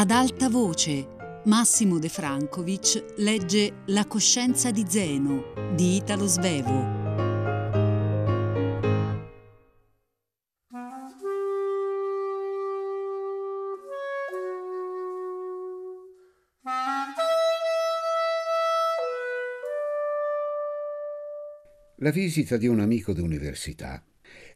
Ad alta voce, Massimo De Francovic legge La coscienza di Zeno di Italo Svevo. La visita di un amico d'università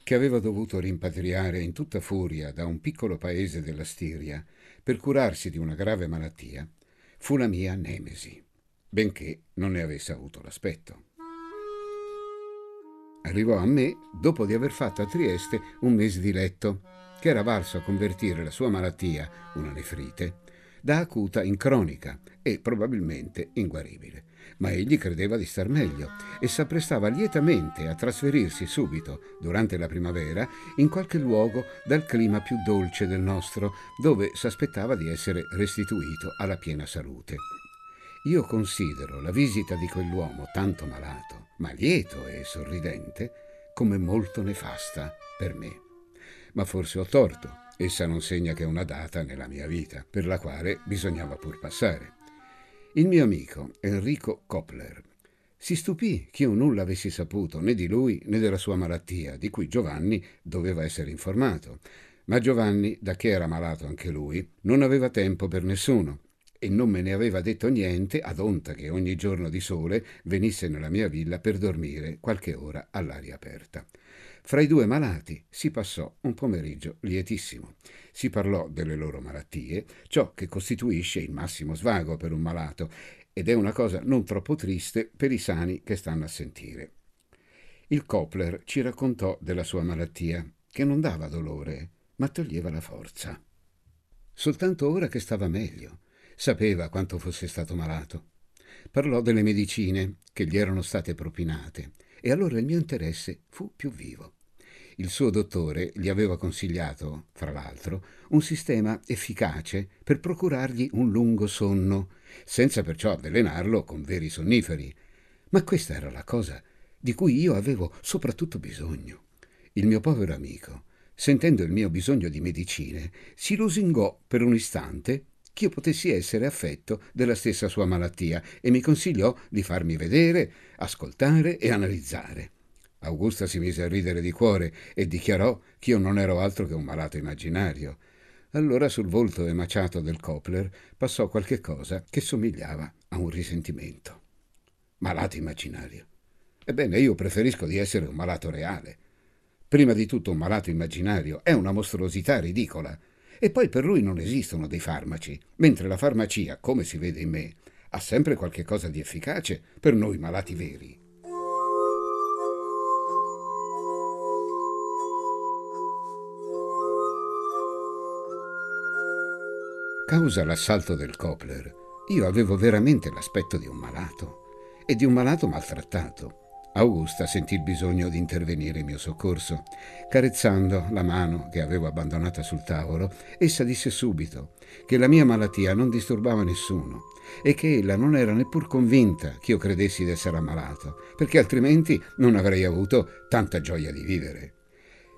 che aveva dovuto rimpatriare in tutta furia da un piccolo paese della Stiria per curarsi di una grave malattia, fu la mia nemesi, benché non ne avesse avuto l'aspetto. Arrivò a me dopo di aver fatto a Trieste un mese di letto, che era valso a convertire la sua malattia, una nefrite, da acuta in cronica e probabilmente inguaribile ma egli credeva di star meglio e s'apprestava lietamente a trasferirsi subito, durante la primavera, in qualche luogo dal clima più dolce del nostro, dove s'aspettava di essere restituito alla piena salute. Io considero la visita di quell'uomo tanto malato, ma lieto e sorridente, come molto nefasta per me. Ma forse ho torto, essa non segna che una data nella mia vita, per la quale bisognava pur passare. Il mio amico Enrico Koppler si stupì che io nulla avessi saputo né di lui né della sua malattia, di cui Giovanni doveva essere informato. Ma Giovanni, da che era malato anche lui, non aveva tempo per nessuno e non me ne aveva detto niente ad onta che ogni giorno di sole venisse nella mia villa per dormire qualche ora all'aria aperta. Fra i due malati si passò un pomeriggio lietissimo. Si parlò delle loro malattie, ciò che costituisce il massimo svago per un malato ed è una cosa non troppo triste per i sani che stanno a sentire. Il Kopler ci raccontò della sua malattia, che non dava dolore, ma toglieva la forza. Soltanto ora che stava meglio, sapeva quanto fosse stato malato. Parlò delle medicine che gli erano state propinate e allora il mio interesse fu più vivo. Il suo dottore gli aveva consigliato, fra l'altro, un sistema efficace per procurargli un lungo sonno, senza perciò avvelenarlo con veri sonniferi. Ma questa era la cosa di cui io avevo soprattutto bisogno. Il mio povero amico, sentendo il mio bisogno di medicine, si lusingò per un istante che io potessi essere affetto della stessa sua malattia e mi consigliò di farmi vedere, ascoltare e analizzare. Augusta si mise a ridere di cuore e dichiarò che io non ero altro che un malato immaginario. Allora sul volto emaciato del Kopler passò qualche cosa che somigliava a un risentimento. Malato immaginario. Ebbene, io preferisco di essere un malato reale. Prima di tutto un malato immaginario è una mostruosità ridicola. E poi per lui non esistono dei farmaci, mentre la farmacia, come si vede in me, ha sempre qualche cosa di efficace per noi malati veri. Causa l'assalto del Kopler, io avevo veramente l'aspetto di un malato e di un malato maltrattato. Augusta sentì il bisogno di intervenire in mio soccorso. Carezzando la mano che avevo abbandonata sul tavolo, essa disse subito che la mia malattia non disturbava nessuno e che ella non era neppur convinta che io credessi di essere ammalato, perché altrimenti non avrei avuto tanta gioia di vivere.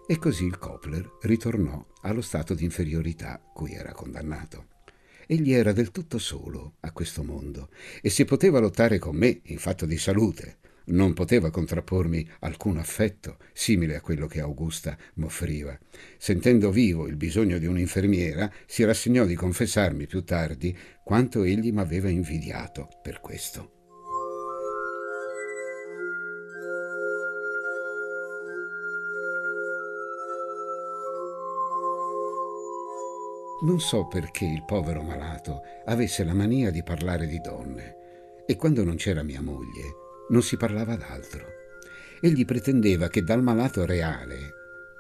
E così il Kopler ritornò allo stato di inferiorità cui era condannato. Egli era del tutto solo a questo mondo e se poteva lottare con me in fatto di salute non poteva contrappormi alcun affetto simile a quello che Augusta m'offriva. Sentendo vivo il bisogno di un'infermiera, si rassegnò di confessarmi più tardi quanto egli m'aveva invidiato per questo. Non so perché il povero malato avesse la mania di parlare di donne e quando non c'era mia moglie non si parlava d'altro. Egli pretendeva che dal malato reale,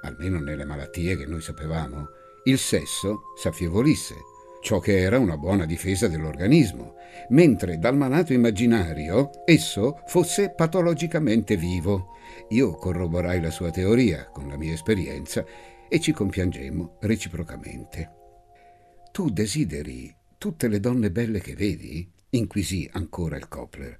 almeno nelle malattie che noi sapevamo, il sesso s'affievolisse, ciò che era una buona difesa dell'organismo, mentre dal malato immaginario esso fosse patologicamente vivo. Io corroborai la sua teoria con la mia esperienza e ci compiangemmo reciprocamente. Tu desideri tutte le donne belle che vedi? inquisì ancora il Kopler.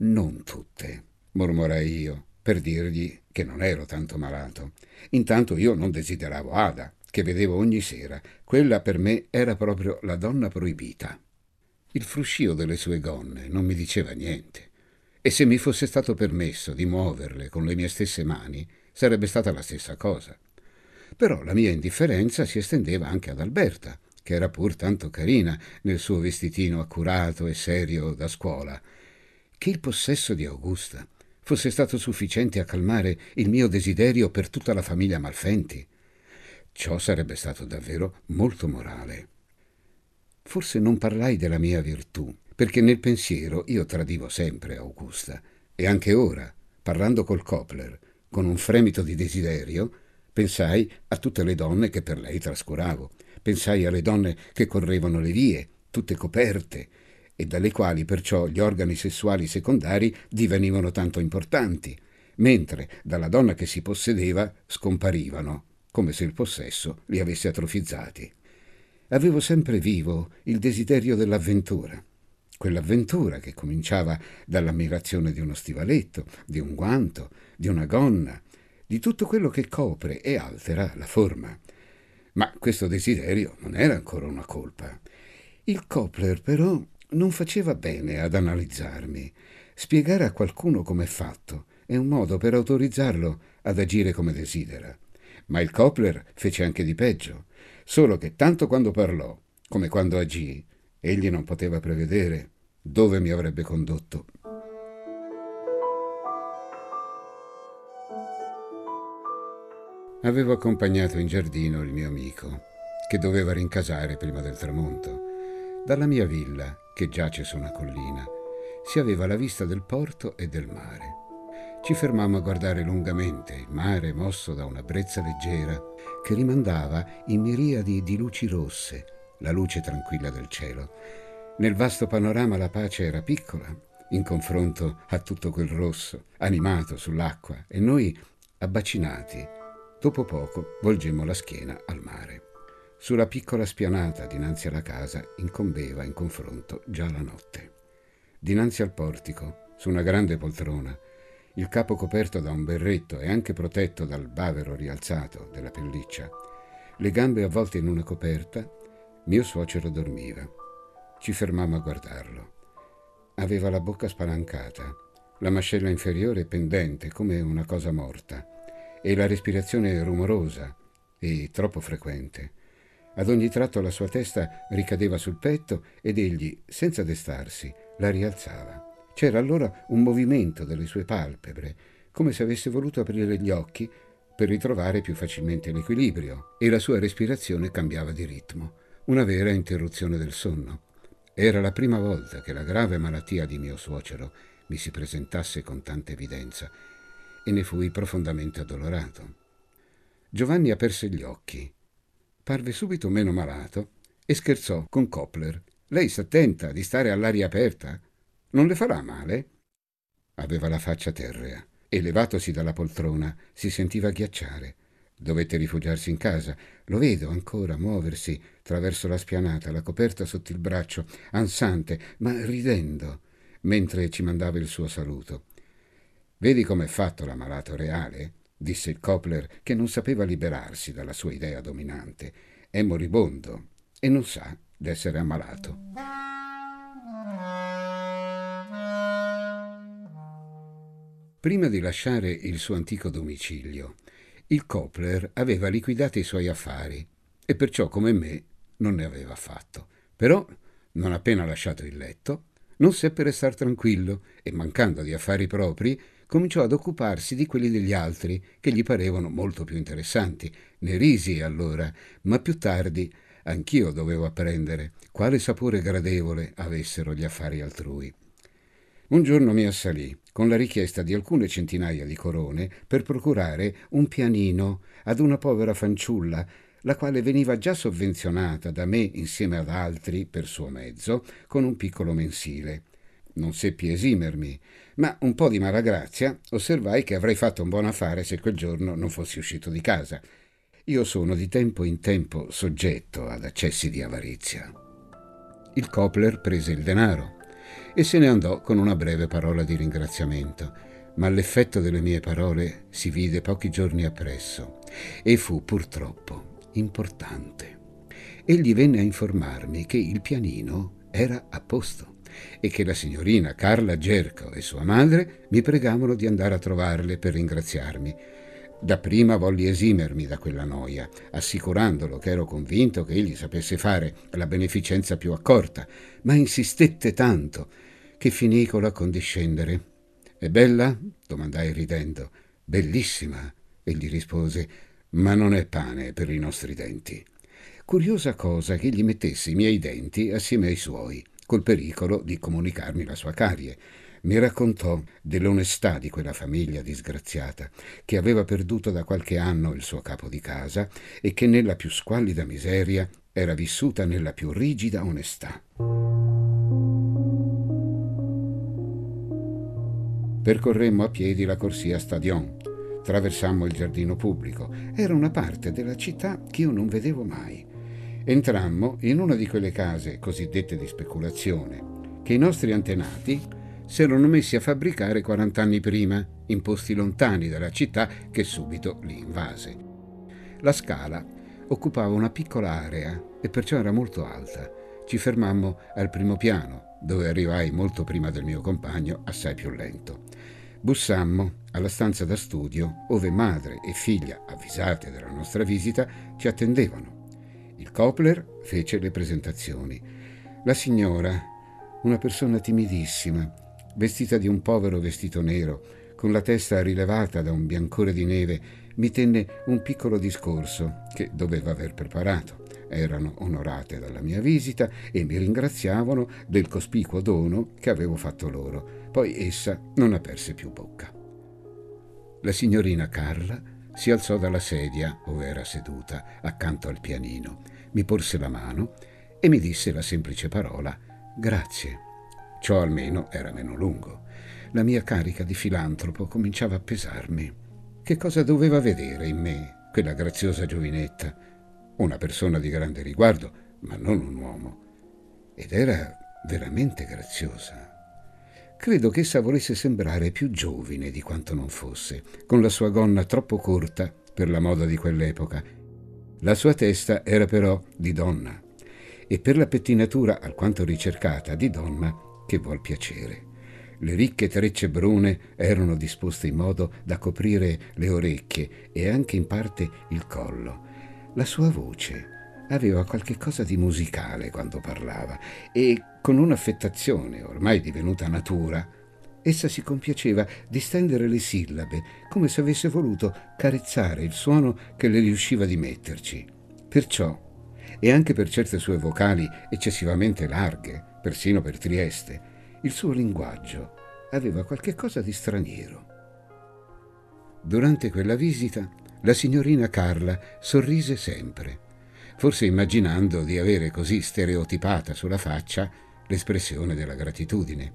Non tutte, mormorai io, per dirgli che non ero tanto malato. Intanto io non desideravo Ada, che vedevo ogni sera, quella per me era proprio la donna proibita. Il fruscio delle sue gonne non mi diceva niente, e se mi fosse stato permesso di muoverle con le mie stesse mani, sarebbe stata la stessa cosa. Però la mia indifferenza si estendeva anche ad Alberta, che era pur tanto carina nel suo vestitino accurato e serio da scuola. Che il possesso di Augusta fosse stato sufficiente a calmare il mio desiderio per tutta la famiglia Malfenti. Ciò sarebbe stato davvero molto morale. Forse non parlai della mia virtù, perché nel pensiero io tradivo sempre Augusta, e anche ora, parlando col Copler, con un fremito di desiderio, pensai a tutte le donne che per lei trascuravo, pensai alle donne che correvano le vie, tutte coperte, e dalle quali perciò gli organi sessuali secondari divenivano tanto importanti, mentre dalla donna che si possedeva scomparivano come se il possesso li avesse atrofizzati. Avevo sempre vivo il desiderio dell'avventura, quell'avventura che cominciava dall'ammirazione di uno stivaletto, di un guanto, di una gonna, di tutto quello che copre e altera la forma. Ma questo desiderio non era ancora una colpa. Il Copler però non faceva bene ad analizzarmi. Spiegare a qualcuno com'è fatto è un modo per autorizzarlo ad agire come desidera. Ma il Copler fece anche di peggio, solo che tanto quando parlò come quando agì, egli non poteva prevedere dove mi avrebbe condotto. Avevo accompagnato in giardino il mio amico, che doveva rincasare prima del tramonto. Dalla mia villa, che giace su una collina, si aveva la vista del porto e del mare. Ci fermammo a guardare lungamente il mare mosso da una brezza leggera che rimandava in miriadi di luci rosse, la luce tranquilla del cielo. Nel vasto panorama la pace era piccola, in confronto a tutto quel rosso, animato sull'acqua, e noi, abbacinati, dopo poco volgemmo la schiena al mare. Sulla piccola spianata dinanzi alla casa incombeva in confronto già la notte. Dinanzi al portico, su una grande poltrona, il capo coperto da un berretto e anche protetto dal bavero rialzato della pelliccia, le gambe avvolte in una coperta, mio suocero dormiva. Ci fermammo a guardarlo. Aveva la bocca spalancata, la mascella inferiore pendente come una cosa morta e la respirazione rumorosa e troppo frequente. Ad ogni tratto la sua testa ricadeva sul petto ed egli, senza destarsi, la rialzava. C'era allora un movimento delle sue palpebre, come se avesse voluto aprire gli occhi per ritrovare più facilmente l'equilibrio, e la sua respirazione cambiava di ritmo, una vera interruzione del sonno. Era la prima volta che la grave malattia di mio suocero mi si presentasse con tanta evidenza, e ne fui profondamente addolorato. Giovanni aperse gli occhi, parve subito meno malato e scherzò con Copler. Lei sta attenta di stare all'aria aperta? Non le farà male? Aveva la faccia terrea e, levatosi dalla poltrona, si sentiva ghiacciare. Dovette rifugiarsi in casa. Lo vedo ancora muoversi traverso la spianata, la coperta sotto il braccio, ansante, ma ridendo, mentre ci mandava il suo saluto. Vedi com'è fatto l'ammalato reale? disse il Copler, che non sapeva liberarsi dalla sua idea dominante. È moribondo e non sa d'essere ammalato. Prima di lasciare il suo antico domicilio, il Copler aveva liquidato i suoi affari e perciò, come me, non ne aveva fatto. Però, non appena lasciato il letto, non seppe restar tranquillo e, mancando di affari propri, cominciò ad occuparsi di quelli degli altri, che gli parevano molto più interessanti. Ne risi allora, ma più tardi anch'io dovevo apprendere quale sapore gradevole avessero gli affari altrui. Un giorno mi assalì con la richiesta di alcune centinaia di corone per procurare un pianino ad una povera fanciulla, la quale veniva già sovvenzionata da me insieme ad altri per suo mezzo con un piccolo mensile. Non seppi esimermi, ma un po' di malagrazia osservai che avrei fatto un buon affare se quel giorno non fossi uscito di casa. Io sono di tempo in tempo soggetto ad accessi di avarizia. Il Copler prese il denaro e se ne andò con una breve parola di ringraziamento, ma l'effetto delle mie parole si vide pochi giorni appresso e fu purtroppo importante. Egli venne a informarmi che il pianino era a posto e che la signorina Carla Gerco e sua madre mi pregavano di andare a trovarle per ringraziarmi. Dapprima volli esimermi da quella noia, assicurandolo che ero convinto che egli sapesse fare la beneficenza più accorta, ma insistette tanto che finii con l'accondiscendere. È bella? domandai ridendo. Bellissima, egli rispose, ma non è pane per i nostri denti. Curiosa cosa che egli mettesse i miei denti assieme ai suoi, col pericolo di comunicarmi la sua carie. Mi raccontò dell'onestà di quella famiglia disgraziata, che aveva perduto da qualche anno il suo capo di casa e che nella più squallida miseria era vissuta nella più rigida onestà. Percorremmo a piedi la corsia Stadion, traversammo il giardino pubblico. Era una parte della città che io non vedevo mai. Entrammo in una di quelle case cosiddette di speculazione che i nostri antenati si erano messi a fabbricare 40 anni prima, in posti lontani dalla città che subito li invase. La scala occupava una piccola area e perciò era molto alta. Ci fermammo al primo piano, dove arrivai molto prima del mio compagno, assai più lento. Bussammo alla stanza da studio, ove madre e figlia, avvisate della nostra visita, ci attendevano. Il Kopler fece le presentazioni. La signora, una persona timidissima, vestita di un povero vestito nero, con la testa rilevata da un biancore di neve, mi tenne un piccolo discorso che doveva aver preparato erano onorate dalla mia visita e mi ringraziavano del cospicuo dono che avevo fatto loro. Poi essa non aperse più bocca. La signorina Carla si alzò dalla sedia dove era seduta, accanto al pianino, mi porse la mano e mi disse la semplice parola grazie. Ciò almeno era meno lungo. La mia carica di filantropo cominciava a pesarmi. Che cosa doveva vedere in me quella graziosa giovinetta? una persona di grande riguardo, ma non un uomo. Ed era veramente graziosa. Credo che essa volesse sembrare più giovine di quanto non fosse, con la sua gonna troppo corta per la moda di quell'epoca. La sua testa era però di donna, e per la pettinatura alquanto ricercata di donna che vuol piacere. Le ricche trecce brune erano disposte in modo da coprire le orecchie e anche in parte il collo la sua voce aveva qualche cosa di musicale quando parlava e con un'affettazione ormai divenuta natura, essa si compiaceva di stendere le sillabe come se avesse voluto carezzare il suono che le riusciva di metterci. Perciò, e anche per certe sue vocali eccessivamente larghe, persino per Trieste, il suo linguaggio aveva qualche cosa di straniero. Durante quella visita la signorina Carla sorrise sempre, forse immaginando di avere così stereotipata sulla faccia l'espressione della gratitudine.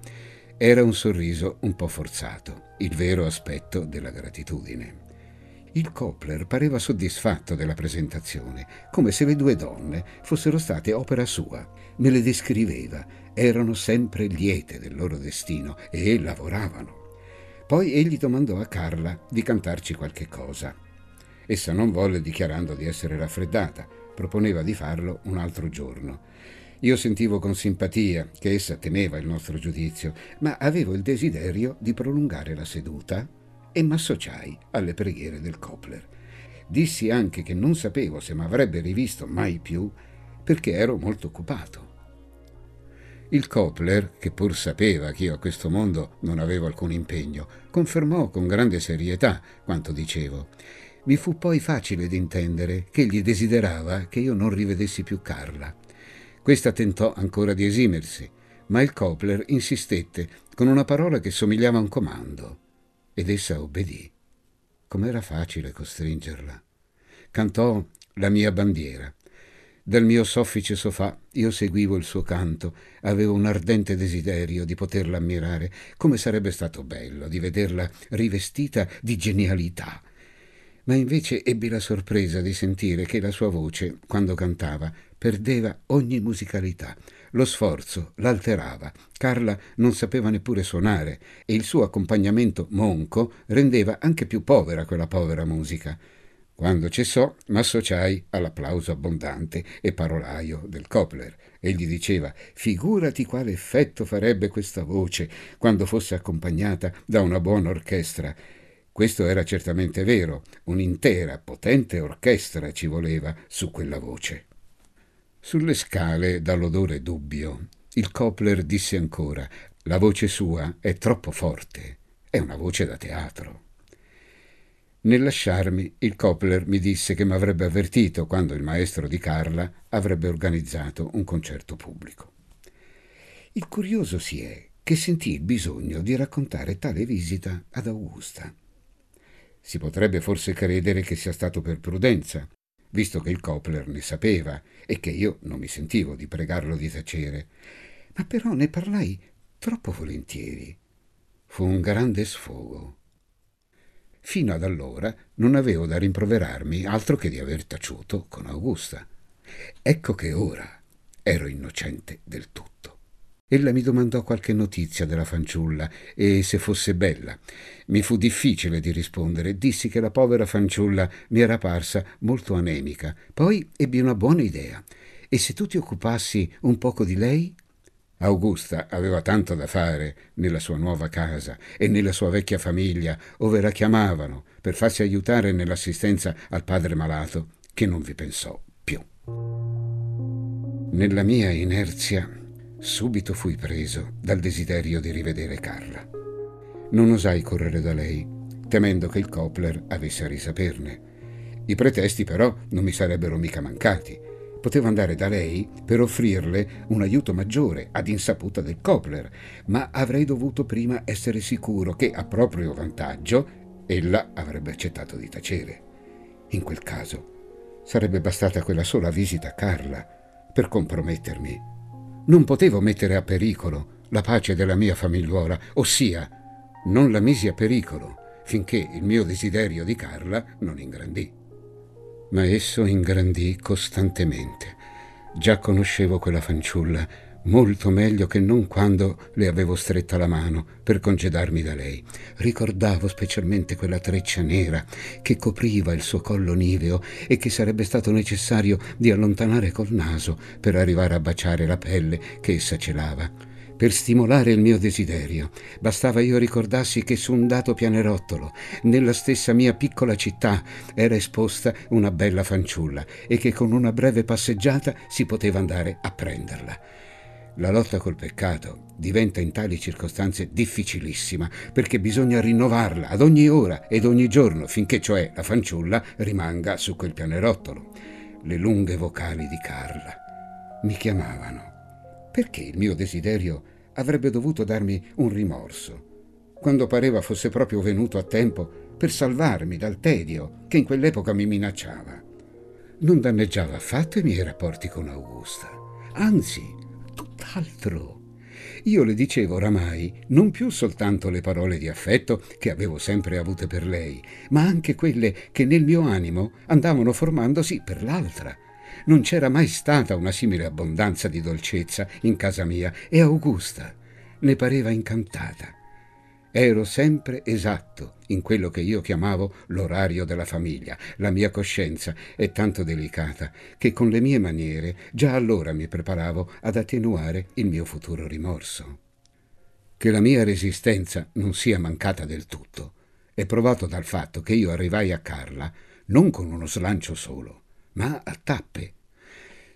Era un sorriso un po' forzato, il vero aspetto della gratitudine. Il Kopler pareva soddisfatto della presentazione, come se le due donne fossero state opera sua. Me le descriveva, erano sempre liete del loro destino e lavoravano. Poi egli domandò a Carla di cantarci qualche cosa. Essa non volle dichiarando di essere raffreddata, proponeva di farlo un altro giorno. Io sentivo con simpatia che essa temeva il nostro giudizio, ma avevo il desiderio di prolungare la seduta e m'associai alle preghiere del Kopler. Dissi anche che non sapevo se m'avrebbe rivisto mai più perché ero molto occupato. Il Kopler, che pur sapeva che io a questo mondo non avevo alcun impegno, confermò con grande serietà quanto dicevo mi fu poi facile d'intendere che egli desiderava che io non rivedessi più Carla. Questa tentò ancora di esimersi, ma il Kopler insistette con una parola che somigliava a un comando, ed essa obbedì. Com'era facile costringerla. Cantò la mia bandiera. Dal mio soffice sofà io seguivo il suo canto, avevo un ardente desiderio di poterla ammirare, come sarebbe stato bello di vederla rivestita di genialità, ma invece ebbi la sorpresa di sentire che la sua voce, quando cantava, perdeva ogni musicalità. Lo sforzo l'alterava. Carla non sapeva neppure suonare e il suo accompagnamento monco rendeva anche più povera quella povera musica. Quando cessò, m'associai all'applauso abbondante e parolaio del Copler. Egli diceva: Figurati quale effetto farebbe questa voce quando fosse accompagnata da una buona orchestra. Questo era certamente vero, un'intera, potente orchestra ci voleva su quella voce. Sulle scale, dall'odore dubbio, il Copler disse ancora: La voce sua è troppo forte, è una voce da teatro. Nel lasciarmi, il Copler mi disse che mi avrebbe avvertito quando il maestro di Carla avrebbe organizzato un concerto pubblico. Il curioso si è che sentì il bisogno di raccontare tale visita ad Augusta. Si potrebbe forse credere che sia stato per prudenza, visto che il Copler ne sapeva e che io non mi sentivo di pregarlo di tacere, ma però ne parlai troppo volentieri. Fu un grande sfogo. Fino ad allora non avevo da rimproverarmi altro che di aver taciuto con Augusta. Ecco che ora ero innocente del tutto. Ella mi domandò qualche notizia della fanciulla e se fosse bella. Mi fu difficile di rispondere. Dissi che la povera fanciulla mi era parsa molto anemica. Poi ebbi una buona idea. E se tu ti occupassi un poco di lei? Augusta aveva tanto da fare nella sua nuova casa e nella sua vecchia famiglia, ove la chiamavano per farsi aiutare nell'assistenza al padre malato, che non vi pensò più. Nella mia inerzia subito fui preso dal desiderio di rivedere Carla. Non osai correre da lei, temendo che il Copler avesse a risaperne. I pretesti però non mi sarebbero mica mancati Potevo andare da lei per offrirle un aiuto maggiore ad insaputa del Copler, ma avrei dovuto prima essere sicuro che, a proprio vantaggio, ella avrebbe accettato di tacere. In quel caso sarebbe bastata quella sola visita a Carla per compromettermi. Non potevo mettere a pericolo la pace della mia famigliuola, ossia non la misi a pericolo finché il mio desiderio di Carla non ingrandì ma esso ingrandì costantemente. Già conoscevo quella fanciulla molto meglio che non quando le avevo stretta la mano per congedarmi da lei. Ricordavo specialmente quella treccia nera che copriva il suo collo niveo e che sarebbe stato necessario di allontanare col naso per arrivare a baciare la pelle che essa celava per stimolare il mio desiderio. Bastava io ricordassi che su un dato pianerottolo, nella stessa mia piccola città, era esposta una bella fanciulla e che con una breve passeggiata si poteva andare a prenderla. La lotta col peccato diventa in tali circostanze difficilissima perché bisogna rinnovarla ad ogni ora ed ogni giorno finché cioè la fanciulla rimanga su quel pianerottolo. Le lunghe vocali di Carla mi chiamavano. Perché il mio desiderio avrebbe dovuto darmi un rimorso, quando pareva fosse proprio venuto a tempo per salvarmi dal tedio che in quell'epoca mi minacciava. Non danneggiava affatto i miei rapporti con Augusta, anzi, tutt'altro. Io le dicevo oramai non più soltanto le parole di affetto che avevo sempre avute per lei, ma anche quelle che nel mio animo andavano formandosi per l'altra, non c'era mai stata una simile abbondanza di dolcezza in casa mia e Augusta ne pareva incantata. Ero sempre esatto in quello che io chiamavo l'orario della famiglia. La mia coscienza è tanto delicata che con le mie maniere già allora mi preparavo ad attenuare il mio futuro rimorso. Che la mia resistenza non sia mancata del tutto è provato dal fatto che io arrivai a Carla non con uno slancio solo, ma a tappe.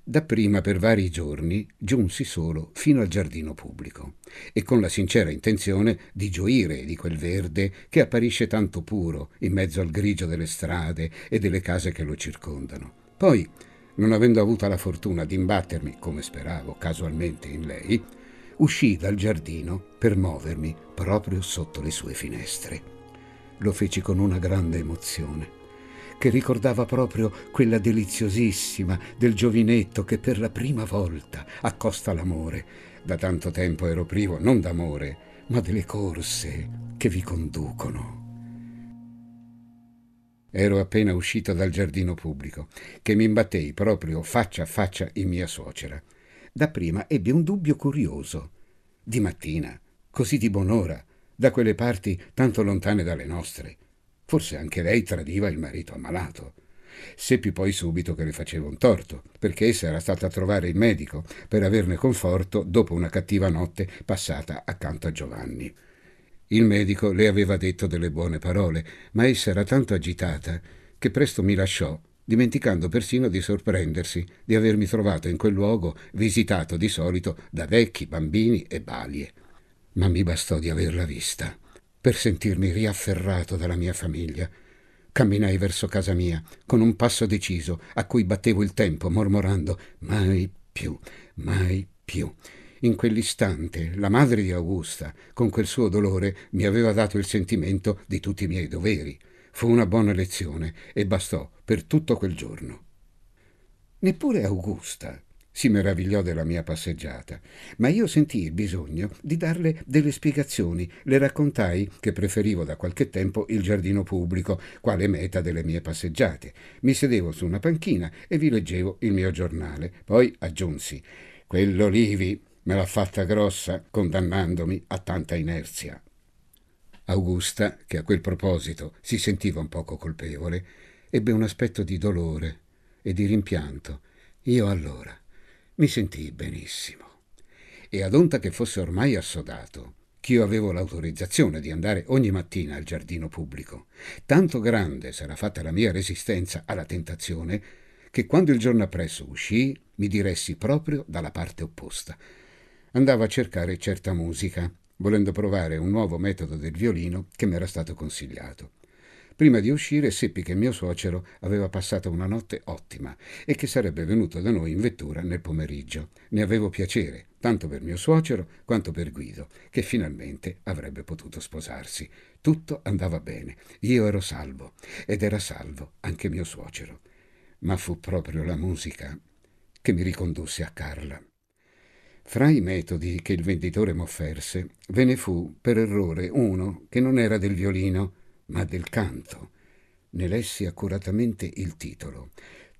Dapprima per vari giorni giunsi solo fino al giardino pubblico e con la sincera intenzione di gioire di quel verde che apparisce tanto puro in mezzo al grigio delle strade e delle case che lo circondano. Poi, non avendo avuto la fortuna di imbattermi, come speravo, casualmente in lei, uscii dal giardino per muovermi proprio sotto le sue finestre. Lo feci con una grande emozione che ricordava proprio quella deliziosissima del giovinetto che per la prima volta accosta l'amore. Da tanto tempo ero privo non d'amore, ma delle corse che vi conducono. Ero appena uscito dal giardino pubblico, che mi imbattei proprio faccia a faccia in mia suocera. Dapprima ebbi un dubbio curioso. Di mattina, così di buon'ora, da quelle parti tanto lontane dalle nostre, Forse anche lei tradiva il marito ammalato. Seppi poi subito che le facevo un torto, perché essa era stata a trovare il medico per averne conforto dopo una cattiva notte passata accanto a Giovanni. Il medico le aveva detto delle buone parole, ma essa era tanto agitata che presto mi lasciò, dimenticando persino di sorprendersi di avermi trovato in quel luogo visitato di solito da vecchi, bambini e balie. Ma mi bastò di averla vista per sentirmi riafferrato dalla mia famiglia Camminai verso casa mia, con un passo deciso, a cui battevo il tempo, mormorando mai più, mai più. In quell'istante la madre di Augusta, con quel suo dolore, mi aveva dato il sentimento di tutti i miei doveri. Fu una buona lezione e bastò per tutto quel giorno. Neppure Augusta, si meravigliò della mia passeggiata, ma io sentii il bisogno di darle delle spiegazioni. Le raccontai che preferivo da qualche tempo il giardino pubblico, quale meta delle mie passeggiate. Mi sedevo su una panchina e vi leggevo il mio giornale. Poi aggiunsi: Quell'Olivi me l'ha fatta grossa, condannandomi a tanta inerzia. Augusta, che a quel proposito si sentiva un poco colpevole, ebbe un aspetto di dolore e di rimpianto. Io allora mi sentii benissimo. E ad onta che fosse ormai assodato, ch'io avevo l'autorizzazione di andare ogni mattina al giardino pubblico, tanto grande sarà fatta la mia resistenza alla tentazione, che quando il giorno appresso uscii, mi diressi proprio dalla parte opposta. Andavo a cercare certa musica, volendo provare un nuovo metodo del violino che mi era stato consigliato. Prima di uscire seppi che mio suocero aveva passato una notte ottima e che sarebbe venuto da noi in vettura nel pomeriggio. Ne avevo piacere, tanto per mio suocero quanto per Guido, che finalmente avrebbe potuto sposarsi. Tutto andava bene, io ero salvo ed era salvo anche mio suocero. Ma fu proprio la musica che mi ricondusse a Carla. Fra i metodi che il venditore m'offerse, ve ne fu per errore uno che non era del violino, ma del canto. Ne lessi accuratamente il titolo,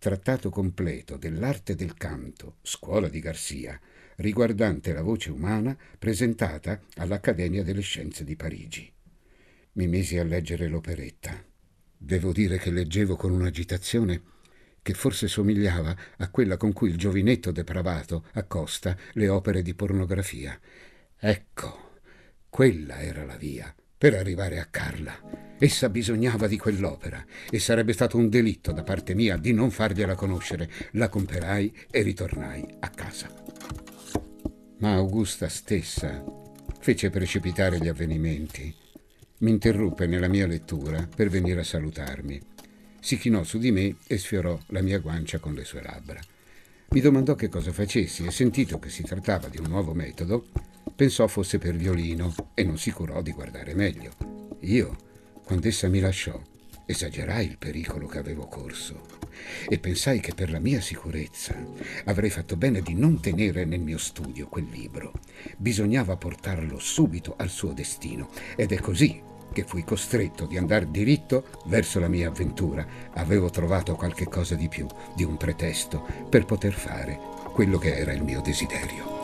Trattato completo dell'arte del canto, scuola di Garcia, riguardante la voce umana presentata all'Accademia delle Scienze di Parigi. Mi misi a leggere l'operetta. Devo dire che leggevo con un'agitazione che forse somigliava a quella con cui il giovinetto depravato accosta le opere di pornografia. Ecco, quella era la via per arrivare a Carla. Essa bisognava di quell'opera e sarebbe stato un delitto da parte mia di non fargliela conoscere. La comperai e ritornai a casa. Ma Augusta stessa fece precipitare gli avvenimenti. Mi interruppe nella mia lettura per venire a salutarmi. Si chinò su di me e sfiorò la mia guancia con le sue labbra. Mi domandò che cosa facessi e sentito che si trattava di un nuovo metodo, pensò fosse per violino e non si curò di guardare meglio. Io, quando essa mi lasciò, esagerai il pericolo che avevo corso e pensai che per la mia sicurezza avrei fatto bene di non tenere nel mio studio quel libro. Bisognava portarlo subito al suo destino ed è così che fui costretto di andare diritto verso la mia avventura. Avevo trovato qualche cosa di più, di un pretesto, per poter fare quello che era il mio desiderio.